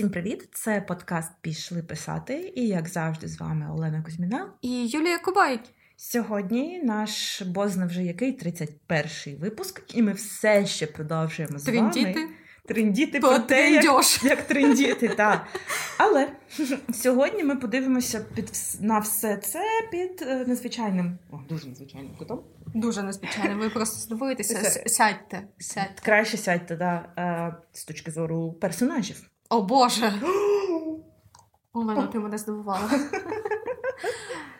Всім привіт! Це подкаст Пішли писати, і як завжди, з вами Олена Кузьміна і Юлія Кубай. Сьогодні наш бозна вже який 31-й випуск, і ми все ще продовжуємо з Триндіти. вами трендіти про те, як, як трендіти. так. Але сьогодні ми подивимося під на все це під е, незвичайним, о, дуже незвичайним кутом. Дуже незвичайно. Ви просто здивуєтеся. Сядьте. сядьте. Краще сядьте, да, е, з точки зору персонажів. О Боже! Олена, ти мене здивувала.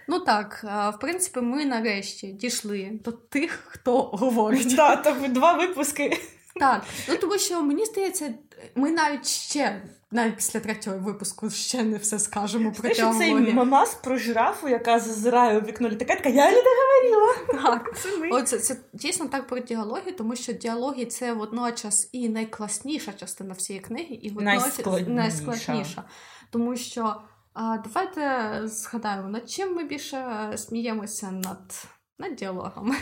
Ну так, в принципі, ми нарешті дійшли до тих, хто говорить. Да, два випуски. Так, ну тому що мені здається, ми навіть ще, навіть після третього випуску, ще не все скажемо про Знаєш, цей мамас про жирафу, яка зазирає у вікно літака, така я не договорила. Так, це ми. Оце це дійсно так про діалоги, тому що діалоги це водночас і найкласніша частина всієї книги, і водночас найскладніша. найскладніша. Тому що а, давайте згадаємо, над чим ми більше сміємося над, над діалогами.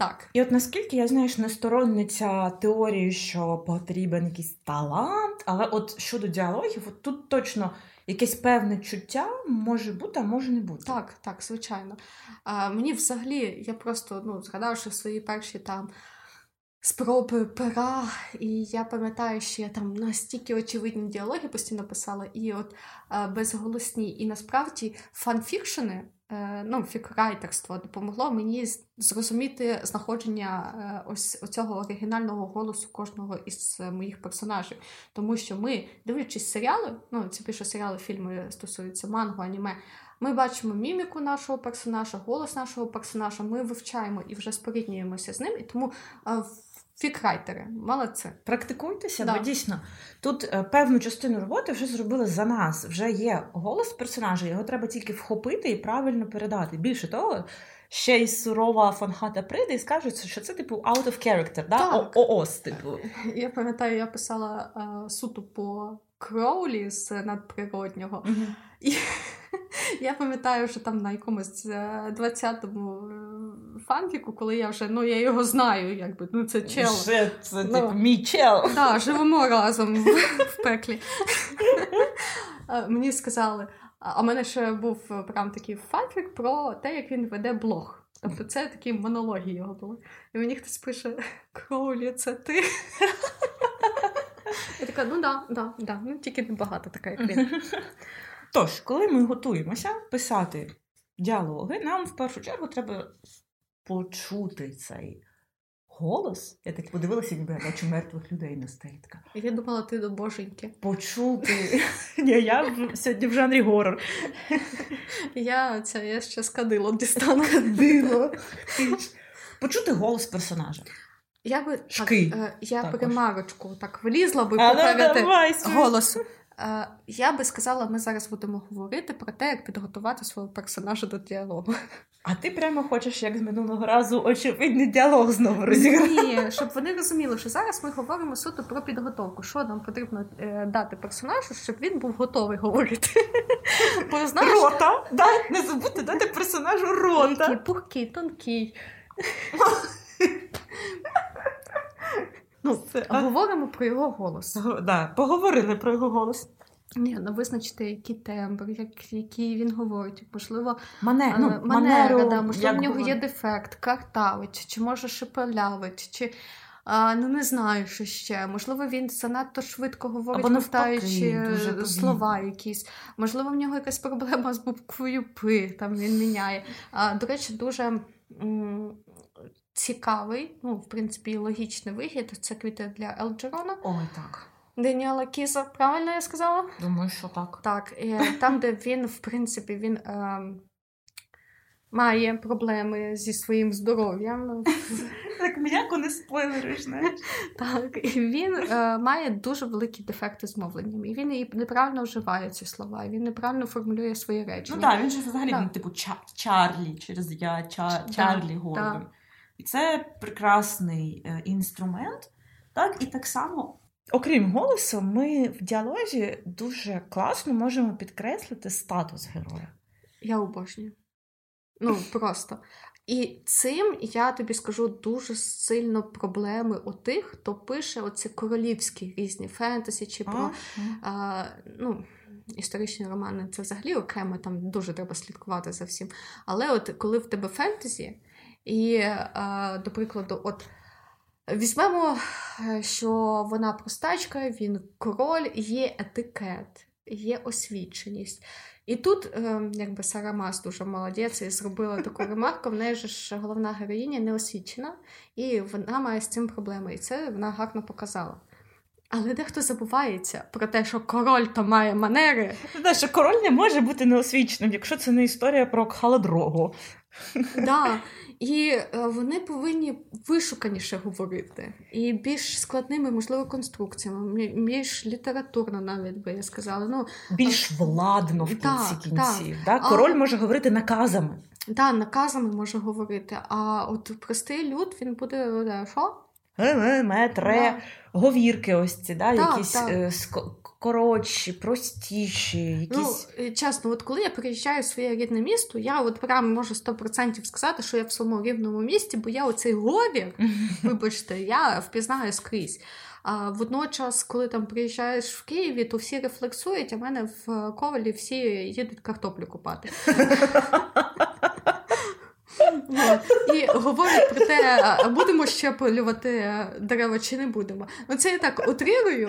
Так. І от наскільки я знаєш, не сторонниця теорії, що потрібен якийсь талант, але от щодо діалогів, от тут точно якесь певне чуття може бути, а може не бути. Так, так, звичайно. А, Мені взагалі, я просто ну, згадавши свої перші там. Спроби пера, і я пам'ятаю, що я там настільки очевидні діалоги постійно писала, і от безголосні. І насправді фанфікшени ну, фікрайтерство допомогло мені зрозуміти знаходження е, ось цього оригінального голосу кожного із моїх персонажів. Тому що ми, дивлячись серіали, ну це більше серіали, фільми стосуються манго, аніме. Ми бачимо міміку нашого персонажа, голос нашого персонажа, ми вивчаємо і вже споріднюємося з ним. І тому е, Фікрайтери, молодці. Практикуйтеся, да. бо дійсно тут е, певну частину роботи вже зробили за нас. Вже є голос персонажа, його треба тільки вхопити і правильно передати. Більше того, ще й сурова фанхата прийде і скаже, що це типу out of character, да? ООС, типу. Я пам'ятаю, я писала а, суто по Кроулі з надприроднього. Угу. І я пам'ятаю, що там на якомусь 20-му е, е, фанфіку, коли я вже ну я його знаю, якби ну це чел. Вже це ну, типу мій чел. Так, да, живемо разом в, в пеклі. Мені сказали, а в мене ще був прям такий фанфік про те, як він веде блог. Тобто це такі монологи його були. І мені хтось пише: Кроулі, це ти. Я така, ну да, да, да, ну тільки небагато така, як він. Тож, коли ми готуємося писати діалоги, нам в першу чергу треба почути цей голос. Я так подивилася, ніби я бачу мертвих людей на стейтка. Я думала, ти до боженьки. Почути. Ні, Я сьогодні в жанрі горор. Я це я ще скадило дістану. Кадило. Почути голос персонажа. Я би Шки. так, е, я примарочку так влізла би попереди голосу. Я би сказала, ми зараз будемо говорити про те, як підготувати свого персонажа до діалогу. А ти прямо хочеш, як з минулого разу, очевидний діалог знову розіграти? Ні, щоб вони розуміли, що зараз ми говоримо суто про підготовку. Що нам потрібно е, дати персонажу, щоб він був готовий говорити. Бо, знаєш, Рота. Да, Не забудьте дати персонажу рота. Який пухкий, тонкий. Ну, це, Говоримо про його голос. Да, Поговорили про його голос. Ні, ну визначити, який тембр, як, який він говорить. Можливо, Мане, ну, манера, манеру, да, можливо, в нього говорить. є дефект, картавить, чи може шепелявить, чи а, ну не знаю, що ще. Можливо, він занадто швидко говорить, повтаючи слова якісь. Можливо, в нього якась проблема з буквою П, там він міняє. А, До речі, дуже. Цікавий, ну, в принципі, логічний вихід. Це квіти для Елджерона. Ой, так. Даніела Кіза, правильно я сказала? Думаю, що так. Так, і там, де він, в принципі, він е, має проблеми зі своїм здоров'ям. Так м'яко не спойлериш, знаєш. Так, і він е, має дуже великі дефекти з мовленням. І він і неправильно вживає ці слова, і він неправильно формулює свої речі. Ну так, він же взагалі, він, типу, Чарлі, через я Чарлі Гордон. І це прекрасний е, інструмент. Так, І так само, окрім голосу, ми в діалозі дуже класно можемо підкреслити статус героя. Я обожнюю. Ну, просто. І цим я тобі скажу дуже сильно проблеми у тих, хто пише оці королівські різні фентезі чи про а, ну, історичні романи. Це взагалі окремо там дуже треба слідкувати за всім. Але от коли в тебе фентезі, і, до прикладу, от. Візьмемо, що вона простачка, він король, є етикет, є освіченість. І тут, е, якби Сара Мас дуже молодець і зробила таку ремарку, в неї ж головна героїня не освічена, і вона має з цим проблеми. І це вона гарно показала. Але дехто забувається про те, що король то має манери. Те, що король не може бути неосвіченим, якщо це не історія про Кхаладрогу. Да. І е, вони повинні вишуканіше говорити, і більш складними, можливо, конструкціями, більш літературно, навіть би я сказала. Ну, Більш владно в кінці так, кінців. Так. Король а... може говорити наказами. Так, да, наказами може говорити. А от простий люд він буде що? Метре, да. говірки, ось ці, да, так, якісь так. Е, коротші, простіші. якісь... Ну, Чесно, от коли я приїжджаю в своє рідне місто, я от прям можу 100% сказати, що я в своєму рівному місті, бо я оцей говір, вибачте, я впізнаю скрізь. А водночас, коли там приїжджаєш в Києві, то всі рефлексують, а в мене в ковалі всі їдуть картоплю купати. І говорять про те, будемо ще полювати дерева чи не будемо. Ну це я так утрирую.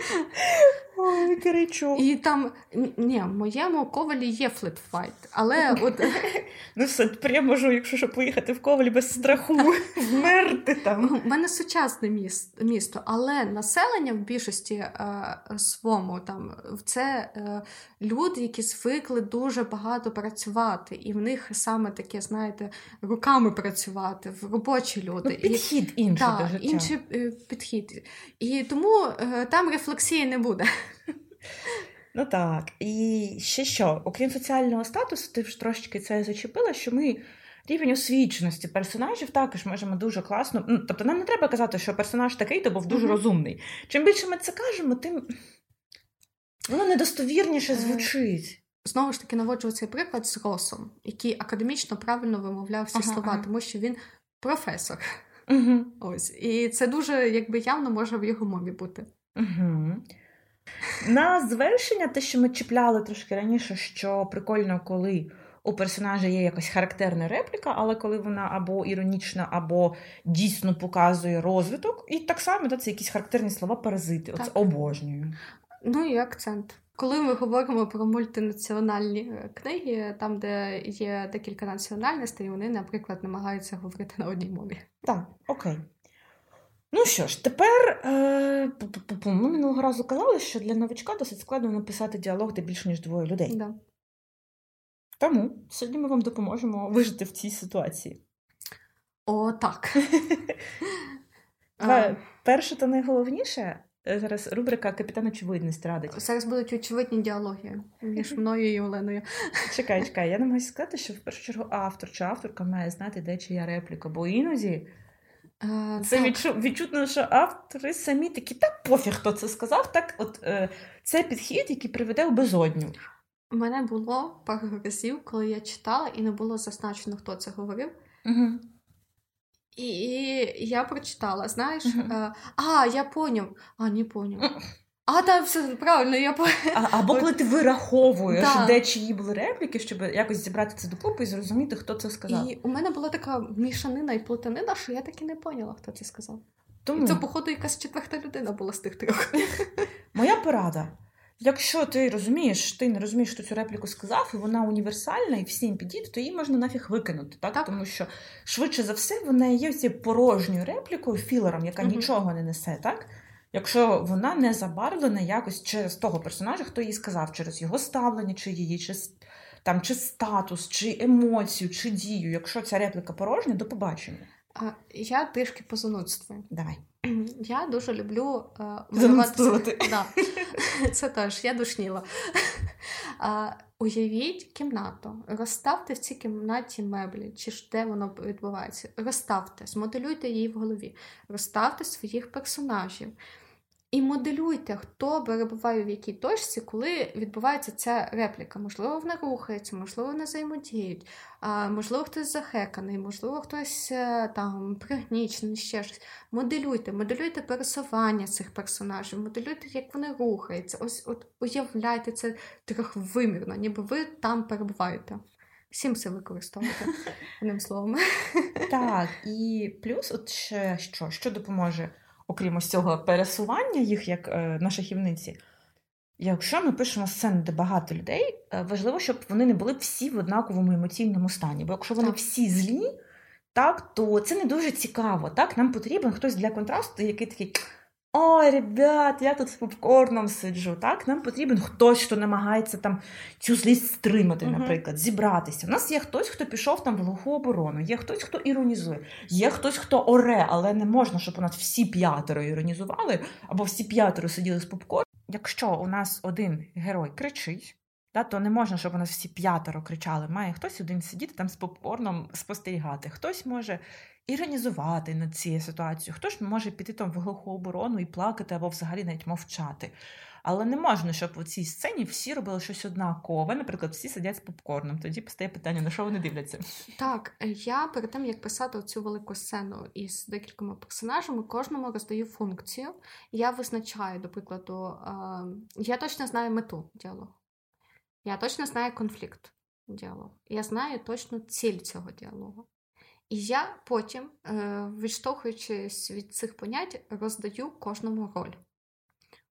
Ой, кричу. І там ні, в моєму Ковелі є flat white, але от ну все, я можу, якщо що поїхати в Ковелі без страху, вмерти там. У мене сучасне місто, але населення в більшості е, своєму там це е, люди, які звикли дуже багато працювати, і в них саме таке, знаєте, руками працювати, в робочі люди. Ну, Підхід інший інший е, підхід. І тому е, там рефлексії не буде. Ну так. І ще що, окрім соціального статусу, ти ж трошечки це зачепила, що ми. Рівень освіченості персонажів також можемо дуже класно. Ну, Тобто нам не треба казати, що персонаж такий, то був дуже mm-hmm. розумний. Чим більше ми це кажемо, тим воно недостовірніше е, звучить. Знову ж таки, наводжу цей приклад з Росом, який академічно правильно вимовляв всі ага, слова, ага. тому що він професор. Угу. Ось. І це дуже якби явно може в його мові бути. Угу. На завершення, те, що ми чіпляли трошки раніше, що прикольно, коли у персонажа є якась характерна репліка, але коли вона або іронічна, або дійсно показує розвиток, і так само да, це якісь характерні слова паразити. Оце обожнюю. Ну і акцент. Коли ми говоримо про мультинаціональні е, книги, там, де є декілька національностей, вони, наприклад, намагаються говорити на одній мові. Так, окей. Ну що ж, тепер е, ми минулого разу казали, що для новичка досить складно написати діалог, де більше, ніж двоє людей. Да. Тому сьогодні ми вам допоможемо вижити в цій ситуації. О, так. Перше та найголовніше Е, зараз рубрика Капітан Очевидність радить. Зараз будуть очевидні діалоги між мною і Оленою. Чекай, чекай, я намагаюся сказати, що в першу чергу автор чи авторка має знати, де чия репліка, бо іноді. А, це відчу, відчутно, що автори самі такі, так пофіг, хто це сказав. Так, от е, це підхід, який приведе в безодню. У мене було пару разів, коли я читала, і не було зазначено, хто це говорив. Угу. І я прочитала, знаєш, uh-huh. а, я поняв, а не поняв. А, так, все правильно, я по... А, Або коли ти вираховуєш, да. де чиї були репліки, щоб якось зібрати це докупи і зрозуміти, хто це сказав. І у мене була така мішанина і плутанина, що я так і не поняла, хто це сказав. Тому... Це, походу, якась четверта людина була з тих трьох. Моя порада. Якщо ти розумієш, ти не розумієш, хто цю репліку сказав, і вона універсальна і всім підійде, то її можна нафіг викинути. Так? так? Тому що швидше за все вона є цією порожньою реплікою, філером, яка угу. нічого не несе, так? Якщо вона не забарвлена якось через того персонажа, хто їй сказав, через його ставлення, чи її, чи там, чи статус, чи емоцію, чи дію. Якщо ця репліка порожня, до побачення. А, Я трішки по занудству. Давай. Я дуже люблю малювати. Да. Це теж, я душніла. А, Уявіть кімнату, розставте в цій кімнаті меблі, чи ж де воно відбувається. Розставте, змоделюйте її в голові, розставте своїх персонажів. І моделюйте, хто перебуває в якій точці, коли відбувається ця репліка. Можливо, вона рухається, можливо, вони взаємодіють, можливо, хтось захеканий, можливо, хтось е, там пригнічений, ще щось. Моделюйте, моделюйте пересування цих персонажів, моделюйте, як вони рухаються. Ось от уявляйте це трьохвимірно, ніби ви там перебуваєте. Всім це використовувати одним словом. Так, і плюс, от ще що, що допоможе окрім ось цього пересування їх як е, на шахівниці. Якщо ми пишемо сцену, де багато людей, е, важливо, щоб вони не були всі в однаковому емоційному стані. Бо якщо вони так. всі злі, так, то це не дуже цікаво. Так? Нам потрібен хтось для контрасту, який такий. Ой, ребят, я тут з попкорном сиджу. Так, нам потрібен хтось, хто намагається там цю злість стримати, uh-huh. наприклад, зібратися. У нас є хтось, хто пішов там в глуху оборону, є хтось, хто іронізує, є хтось, хто оре, але не можна, щоб у нас всі п'ятеро іронізували, або всі п'ятеро сиділи з попкорном. Якщо у нас один герой кричить, да, то не можна, щоб у нас всі п'ятеро кричали. Має хтось один сидіти там з попкорном спостерігати, хтось може іронізувати над цією ситуацією. Хто ж може піти там в глуху оборону і плакати або взагалі навіть мовчати. Але не можна, щоб у цій сцені всі робили щось однакове. Наприклад, всі сидять з попкорном. Тоді постає питання, на що вони дивляться. Так, я перед тим як писати цю велику сцену із декількома персонажами, кожному роздаю функцію. Я визначаю, до прикладу, я точно знаю мету діалогу. Я точно знаю конфлікт діалогу. Я знаю точно ціль цього діалогу. І я потім, е, відштовхуючись від цих понять, роздаю кожному роль.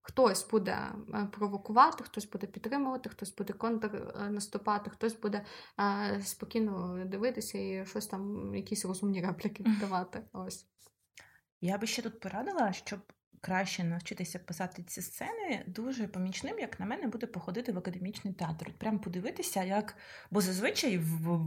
Хтось буде е, провокувати, хтось буде підтримувати, хтось буде контрнаступати, хтось буде е, спокійно дивитися і щось там, якісь розумні репліки давати. Ось. Я би ще тут порадила, щоб краще навчитися писати ці сцени, дуже помічним, як на мене, буде походити в академічний театр. Прям подивитися, як. Бо зазвичай в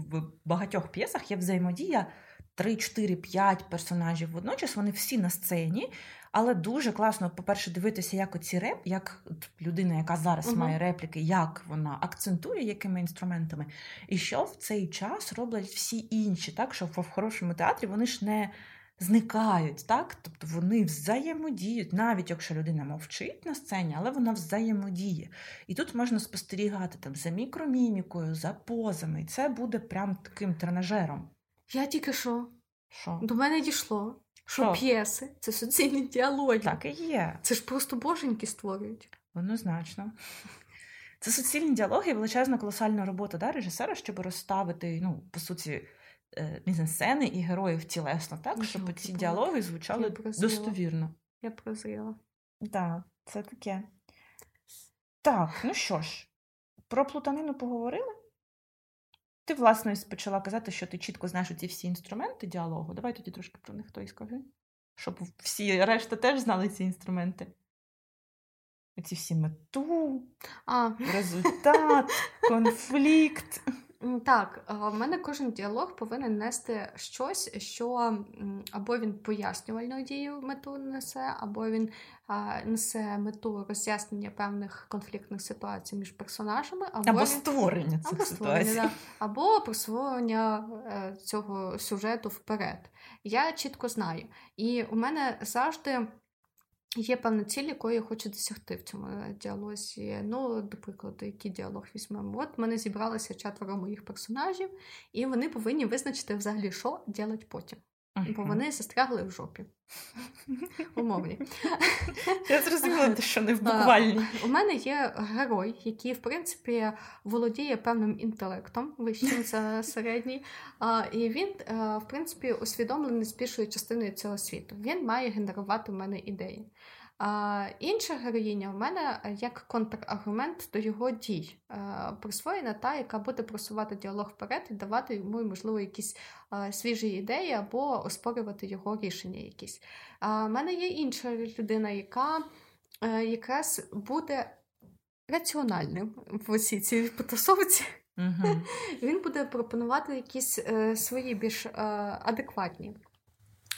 багатьох п'єсах є взаємодія 3, 4, 5 персонажів водночас, вони всі на сцені. Але дуже класно, по-перше, дивитися, як оці реп, як людина, яка зараз uh-huh. має репліки, як вона акцентує якими інструментами, і що в цей час роблять всі інші, так що в хорошому театрі вони ж не зникають, так? Тобто вони взаємодіють, навіть якщо людина мовчить на сцені, але вона взаємодіє. І тут можна спостерігати там за мікромімікою, за позами. І це буде прям таким тренажером. Я тільки що Що? до мене дійшло, що п'єси це суцільні діалоги. Так і є. Це ж просто боженьки створюють. Однозначно. Це суцільні діалоги і величезна колосальна робота да, режисера, щоб розставити, ну, по суті, Е, мізансцени і героїв тілесно, так, щоб ці діалоги звучали достовірно. Я прозріла. Так, це таке. Так, ну що ж, про плутанину поговорили. Ти, власне, почала казати, що ти чітко знаєш ці всі інструменти діалогу. Давай тоді трошки про них той скажи. Щоб всі решта теж знали ці інструменти. Оці всі мету, а. результат, конфлікт. Так, в мене кожен діалог повинен нести щось, що або він пояснювальну дію мету несе, або він несе мету роз'яснення певних конфліктних ситуацій між персонажами, або, або створення цих або створення, да, або просування е, цього сюжету вперед. Я чітко знаю. І у мене завжди. Є певна ціль, якої я хочу досягти в цьому діалозі. Ну, до прикладу, який діалог візьмемо. От мене зібралися четверо моїх персонажів, і вони повинні визначити взагалі, що ділять потім. Бо вони застрягли в жопі. Умовні. Я зрозуміла, що не в буквальні. У мене є герой, який, в принципі, володіє певним інтелектом, вищим за середній. І він, е, в принципі, усвідомлений з більшою частиною цього світу. Він має генерувати в мене ідеї. А, Інша героїня в мене е, як контраргумент до його дій е, присвоєна та, яка буде просувати діалог вперед і давати йому, можливо, якісь свіжі ідеї або оспорювати його рішення якісь. А в мене є інша людина, яка е, якраз буде раціональним в усій цій потасовці. uh Він буде пропонувати якісь е, свої більш е, адекватні.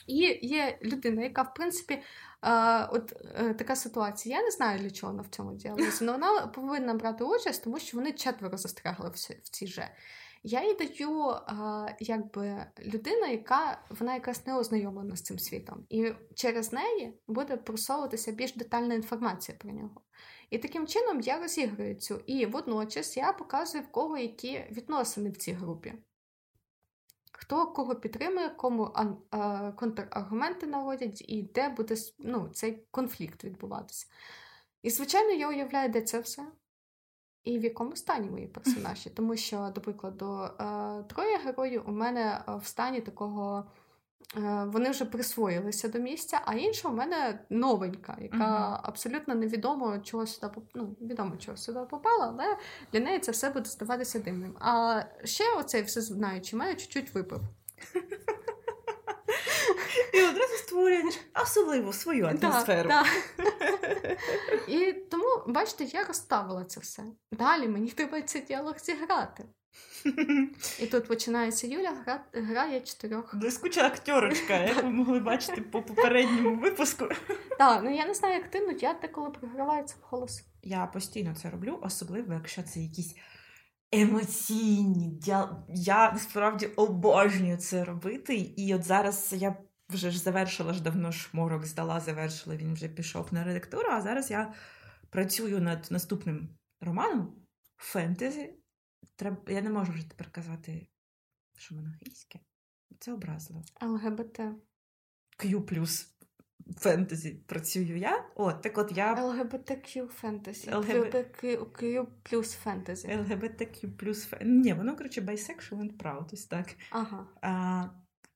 І є людина, яка, в принципі, а, от е, така ситуація. Я не знаю, для чого вона в цьому діалозі, але вона повинна брати участь, тому що вони четверо застрягли в, цій же. я їй даю а, якби людина, яка вона якраз не ознайомлена з цим світом, і через неї буде просовуватися більш детальна інформація про нього. І таким чином я розіграю цю. І водночас я показую, в кого які відносини в цій групі. Хто кого підтримує, кому а, контраргументи наводять, і де буде ну, цей конфлікт відбуватися. І, звичайно, я уявляю, де це все. І в якому стані мої персонажі. Тому що, до прикладу, е, троє героїв у мене в стані такого. Е, вони вже присвоїлися до місця, а інша у мене новенька, яка uh-huh. абсолютно невідомо чого сюди ну, відомо чого сюди попала, але для неї це все буде здаватися дивним. А ще оцей все знаючи, мене чуть-чуть випив. І одразу створюєш особливу свою атмосферу. Да, да. І тому, бачите, я розставила це все. Далі мені треба цей діалог зіграти. І тут починається Юля, гра, грає чотирьох. Блискуча актерочка, як ви могли бачити по попередньому випуску. Так, ну я не знаю, як ти, але я деколи програваю це в голос. Я постійно це роблю, особливо, якщо це якісь емоційні діал... Я насправді обожнюю це робити. І от зараз я вже ж завершила ж давно шморок, здала, завершила, він вже пішов на редактуру, а зараз я працюю над наступним романом фентезі. Треба... Я не можу вже тепер казати, що воно гейське. Це образливо. ЛГБТ. Q плюс фентезі працюю я. От, так от я... ЛГБТК фентезі. ЛГБТК плюс фентезі. ЛГБТК плюс фентезі. Ні, воно, коротше, bisexual and proud, ось так. Ага. А,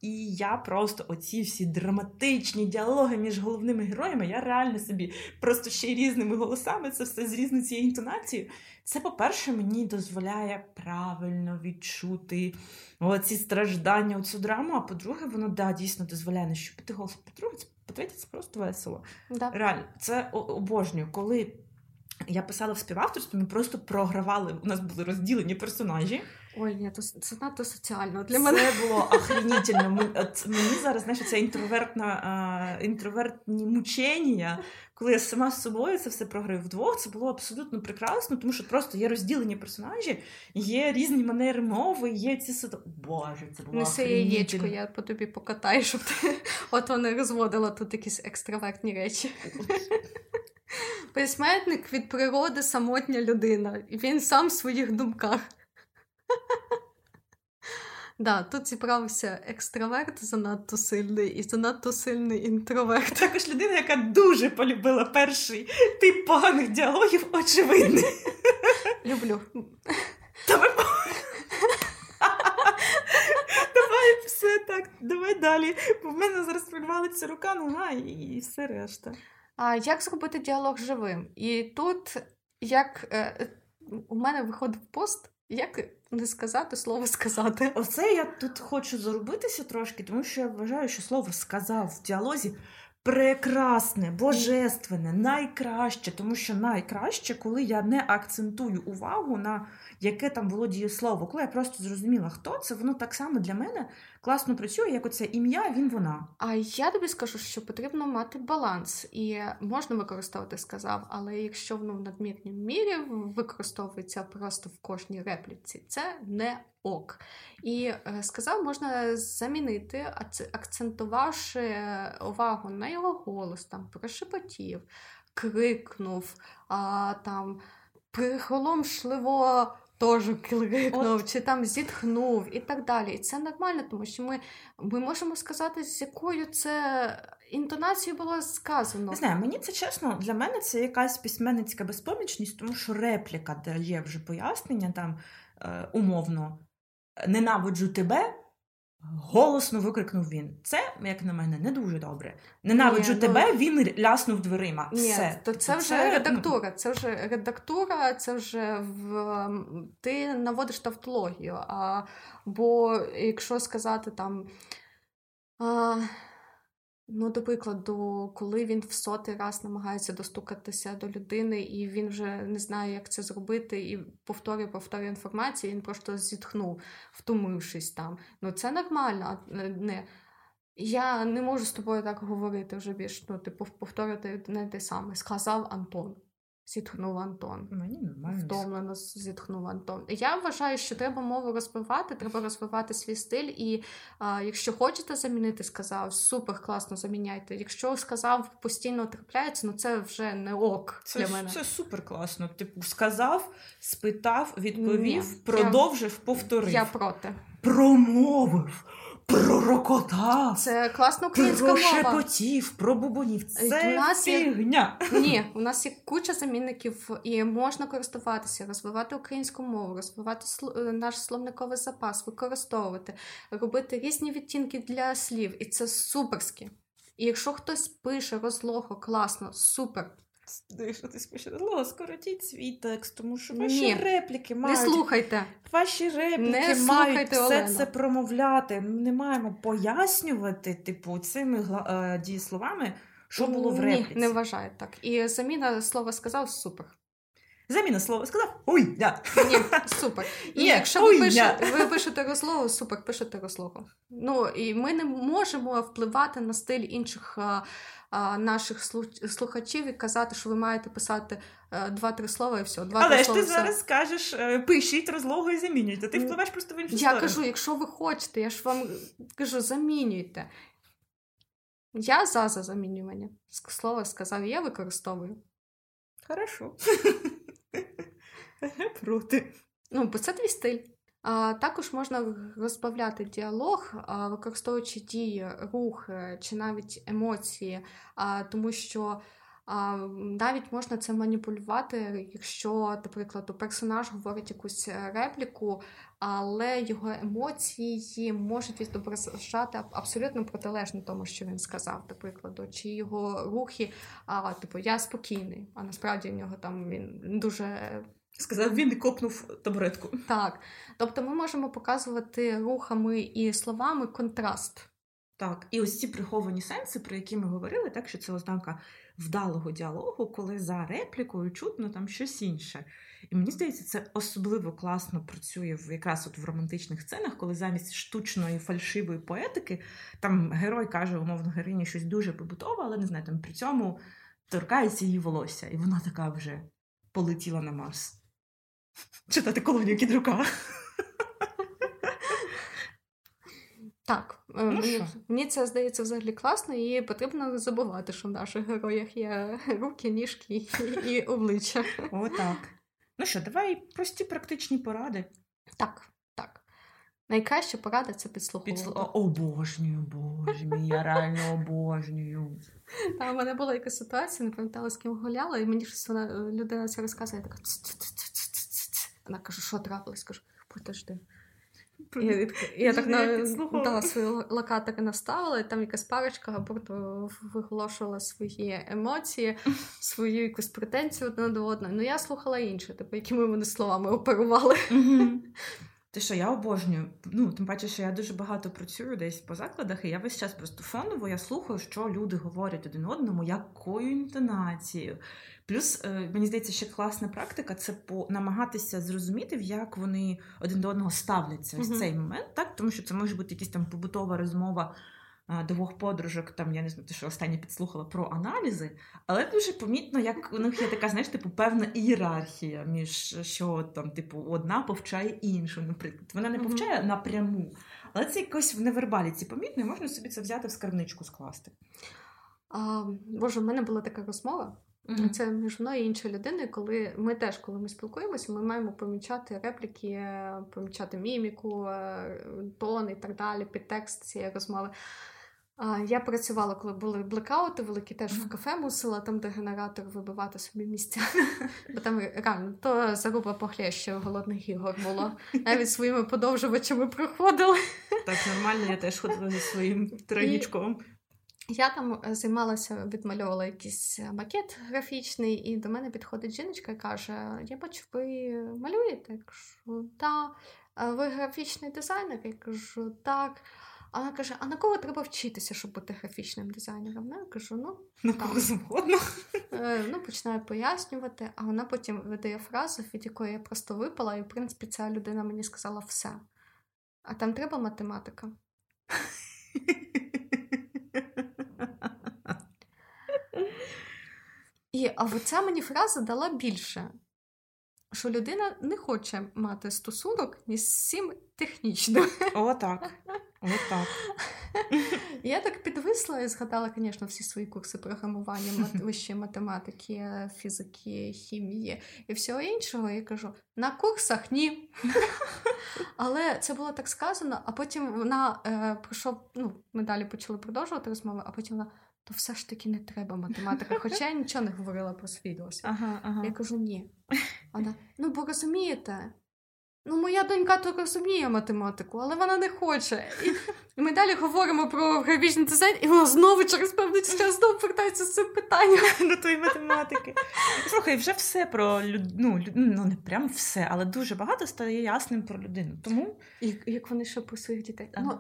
і я просто оці всі драматичні діалоги між головними героями, я реально собі просто ще й різними голосами це все з різною цією інтонацією. Це, по-перше, мені дозволяє правильно відчути оці страждання, оцю драму. А по-друге, воно да, дійсно дозволяє нащупити голос. По-друге, це по-третє, це просто весело. Да. Реально, це обожнюю. Коли я писала в співавторстві, ми просто програвали. У нас були розділені персонажі. Ой, ні, то це надто соціально для це мене. Це було охренітельно. Мені зараз знаєш, це інтровертна, інтровертні мучення. Коли я сама з собою це все програю вдвох, це було абсолютно прекрасно, тому що просто є розділені персонажі, є різні манери мови, є ці сито. Боже, це було Неси яєчко, я по тобі покатаю, щоб ти от не розводила тут якісь екстравертні речі. Письменник від природи самотня людина, і він сам в своїх думках. Да, тут зібрався екстраверт занадто сильний і занадто сильний інтроверт. Також людина, яка дуже полюбила перший тип поганих діалогів, очевидний. Люблю. Давай Давай все так, давай далі. Бо в мене зараз привалиться рука, нога і все решта. А як зробити діалог живим? І тут як е, у мене виходив пост, як не сказати слово сказати. Оце я тут хочу заробитися трошки, тому що я вважаю, що слово сказав в діалозі прекрасне, божественне, найкраще, тому що найкраще, коли я не акцентую увагу на яке там було дієслово. Коли я просто зрозуміла, хто це, воно так само для мене класно працює, як оце ім'я, він вона. А я тобі скажу, що потрібно мати баланс, і можна використовувати сказав, але якщо воно в надмірній мірі використовується просто в кожній репліці, це не ок. І е, сказав, можна замінити, акцентувавши увагу на його голос, там прошепотів, крикнув, а, там приголомшливо теж крикнув, чи там зітхнув і так далі. І це нормально, тому що ми ми можемо сказати, з якою це інтонацією було сказано. Не знаю, мені це чесно, для мене це якась письменницька безпомічність, тому що репліка дає вже пояснення там е, умовно ненавиджу тебе. Голосно викрикнув він. Це, як на мене, не дуже добре. Ненавиджу Ні, ну, тебе, ну... він ляснув дверима. Ні, Все. То це вже це... редактура. Це вже редактура, це вже в ти наводиш тавтологію. А, Бо якщо сказати там. А... Ну, до прикладу, коли він в сотий раз намагається достукатися до людини, і він вже не знає, як це зробити, і повторює, повторює інформацію, він просто зітхнув, втомившись там. Ну, це нормально. не... Я не можу з тобою так говорити вже більш, ну, типу, повторювати не те саме. Сказав Антон. Зітхнув Антон. Мені нормально. Втомлено зітхнув Антон. Я вважаю, що треба мову розвивати, треба розвивати свій стиль. І а, якщо хочете замінити, сказав, супер класно заміняйте. Якщо сказав, постійно трапляється, ну це вже не ок Це, для мене. це супер класно. Типу, сказав, спитав, відповів, Ні, продовжив, повторив. Я проти. Промовив, пророкотав. Це класна українська мова. Прошепотів, пробубонів. Це У нас є- фігня. Ні, у нас є куча замінників, і можна користуватися, розвивати українську мову, розвивати сл- е, наш словниковий запас, використовувати, робити різні відтінки для слів, і це суперськи. І якщо хтось пише розлого, класно, супер. Що ти? Ло, скоротіть свій текст, тому що Ні. ваші репліки Не слухайте. Ваші репліки Не мають все Олена. це промовляти. Ми не маємо пояснювати, типу, цими е, дієсловами, що було в репліці. Ні, не вважаю так. І заміна слова сказав супер. Заміна слова сказав да. Ні, супер. І Ні, якщо ви, пишете, ви пишете розлогу, супер, пишете розлогу. Ну і ми не можемо впливати на стиль інших а, а, наших слухачів і казати, що ви маєте писати е, два-три слова і все. Два-три Але ж ти все. зараз скажеш, е, пишіть розлогу і замінюйте. Ти впливаєш просто в іншу Я сторону. кажу, якщо ви хочете, я ж вам кажу, замінюйте. Я за за замінювання. Слово сказав, я використовую. Хорошо. Проти. Ну, бо це твій стиль. А, також можна розбавляти діалог, а, використовуючи дії, рух е, чи навіть емоції, а, тому що а, навіть можна це маніпулювати, якщо, наприклад, персонаж говорить якусь е, репліку, але його емоції можуть відображати абсолютно протилежно тому, що він сказав, до прикладу, чи його рухи, а, типу, я спокійний, а насправді в нього там він дуже Сказав він і копнув табуретку. так. Тобто ми можемо показувати рухами і словами контраст. Так, і ось ці приховані сенси, про які ми говорили, так що це ознака вдалого діалогу, коли за реплікою чутно там щось інше. І мені здається, це особливо класно працює в якраз от в романтичних сценах, коли замість штучної фальшивої поетики там герой каже, умовно, героїні щось дуже побутове, але не знаю, там при цьому торкається її волосся, і вона така вже полетіла на Марс. Читати колонію кідрука. Так, е, Ну мені, мені це здається взагалі класно, і потрібно забувати, що в наших героях є руки, ніжки і, і обличчя. Отак. Ну що, давай прості практичні поради. Так, так. Найкраща порада це підслуховувати. Підсл... Обожнюю, боже мій, я реально обожнюю. Та, у мене була якась ситуація, не пам'ятала, з ким гуляла, і мені щось вона е, людина це розказує, я така. Вона каже, що трапилось? Кажу, подожди. Я, відк- я так на да, свої л- локатори наставила, і там якась парочка аборту виголошувала свої емоції, свою якусь претензію одна до одної. Ну я слухала інше, типу, якими вони словами оперували. Мгм. Ти що, я обожнюю. Ну, тим паче, що я дуже багато працюю десь по закладах, і я весь час просто фоново я слухаю, що люди говорять один одному, якою інтонацією. Плюс, е, мені здається, ще класна практика це по намагатися зрозуміти, в як вони один до одного ставляться Мгм. цей момент, так? Тому що це може бути якась там побутова розмова. Двох подружок, там я не знаю, що останнє підслухала про аналізи, але дуже помітно, як у них є така, знаєш, типу, певна ієрархія між що там, типу, одна повчає іншу. Наприклад, вона не повчає напряму, але це якось в невербаліці помітно, і можна собі це взяти в скарбничку скласти. А, Боже, в мене була така розмова. Це між мною і іншою людиною, коли ми теж, коли ми спілкуємося, ми маємо помічати репліки, помічати міміку, е, тон і так далі, підтекст цієї розмови. А, Я працювала, коли були блекаути великі, теж в кафе мусила там, де генератор вибивати собі місця. Бо там реально то заруба похлеще голодних ігор було. Навіть своїми подовжувачами проходили. Так, нормально, я теж ходила зі своїм тройнічком. Я там е, займалася, відмальовувала якийсь е, макет графічний, і до мене підходить жіночка і каже: Я бачу, ви малюєте? Я кажу, так. Ви графічний дизайнер? Я кажу, так. А вона каже: А на кого треба вчитися, щоб бути графічним дизайнером? Ну, Я кажу, ну, На кого завгодно. е, ну починаю пояснювати, а вона потім видає фразу, від якої я просто випала, і в принципі ця людина мені сказала все. А там треба математика. І а ця мені фраза дала більше, що людина не хоче мати стосунок ні з всім технічним. О, так. Отак. Я так підвисла і згадала, звісно, всі свої курси програмування, мат... вищої математики, фізики, хімії і всього іншого. Я кажу: на курсах ні. Але це було так сказано, а потім вона е, пройшов, ну, ми далі почали продовжувати розмову, а потім вона. То все ж таки не треба математика, хоча я нічого не говорила про свій досвід. Ага, ага. Я кажу, ні. Вона, ну бо розумієте, Ну, моя донька то розуміє математику, але вона не хоче. І ми далі говоримо про графічний дизайн, і вона знову через певний час знову повертається з цим питанням до тої математики. Слухай, вже все про людну ну, не прям все, але дуже багато стає ясним про людину. Тому як вони ще про своїх дітей. Ну,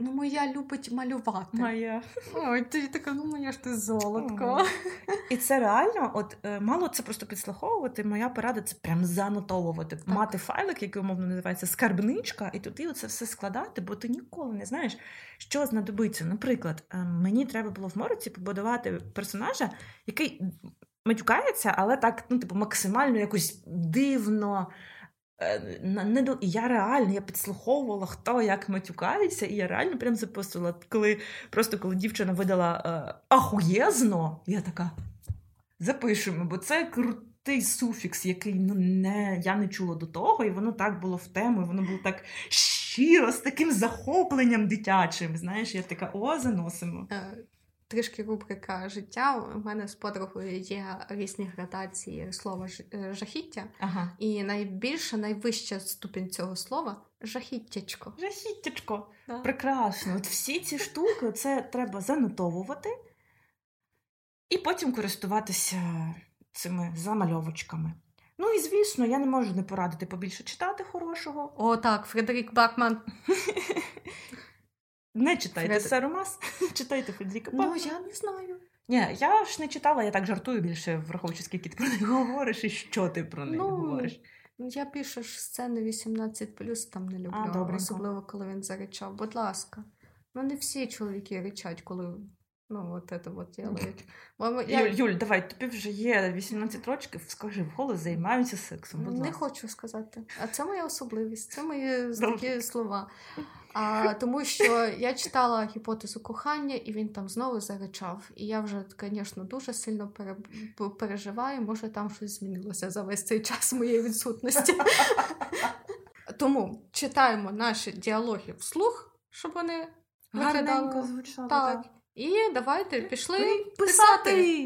Ну, моя любить малювати. Моя. Ой, ти така, ну моя ж ти золотко. І це реально, от е, мало це просто підслуховувати. Моя порада це прям занотовувати, так. мати файлик, який умовно називається скарбничка, і туди це все складати, бо ти ніколи не знаєш, що знадобиться. Наприклад, е, мені треба було в мороці побудувати персонажа, який матюкається, але так, ну, типу, максимально якось дивно. Е, не я реально я підслуховувала, хто як матюкається, і я реально прям записувала. Коли просто коли дівчина видала е, ахуєзно, я така запишемо, бо це крутий суфікс, який ну, не, я не чула до того, і воно так було в тему, і воно було так щиро, з таким захопленням дитячим. Знаєш, я така о, заносимо. Трішки рубрика життя. У мене з подругою є різні градації слова е, жахіття, ага. і найбільша, найвища ступінь цього слова жахіттячко. Жахіттячко. Да. Прекрасно. От всі ці штуки це треба занотовувати і потім користуватися цими замальовочками. Ну і звісно, я не можу не порадити побільше читати хорошого. О, так, Фредерік Бакман. Не читайте Фред... Саромас, читайте Федріка Ну, я не знаю. Ні, я ж не читала, я так жартую більше, враховуючи, скільки ти про них говориш і що ти про них ну, говориш. Я більше ж сцени 18 там не люблю, а, особливо коли він заричав. Будь ласка. Ну, не всі чоловіки ричать, коли ну, от це от делають. Я... Юль, Юль, давай, тобі вже є 18 років, скажи вголос, займаються сексом. Будь не ласка. хочу сказати. А це моя особливість, це мої такі слова. А, Тому що я читала гіпотезу кохання, і він там знову заричав. І я вже, звісно, дуже сильно пере... переживаю, може там щось змінилося за весь цей час моєї відсутності. Тому читаємо наші діалоги вслух, щоб вони гарненько звучали. Так. І давайте пішли писати.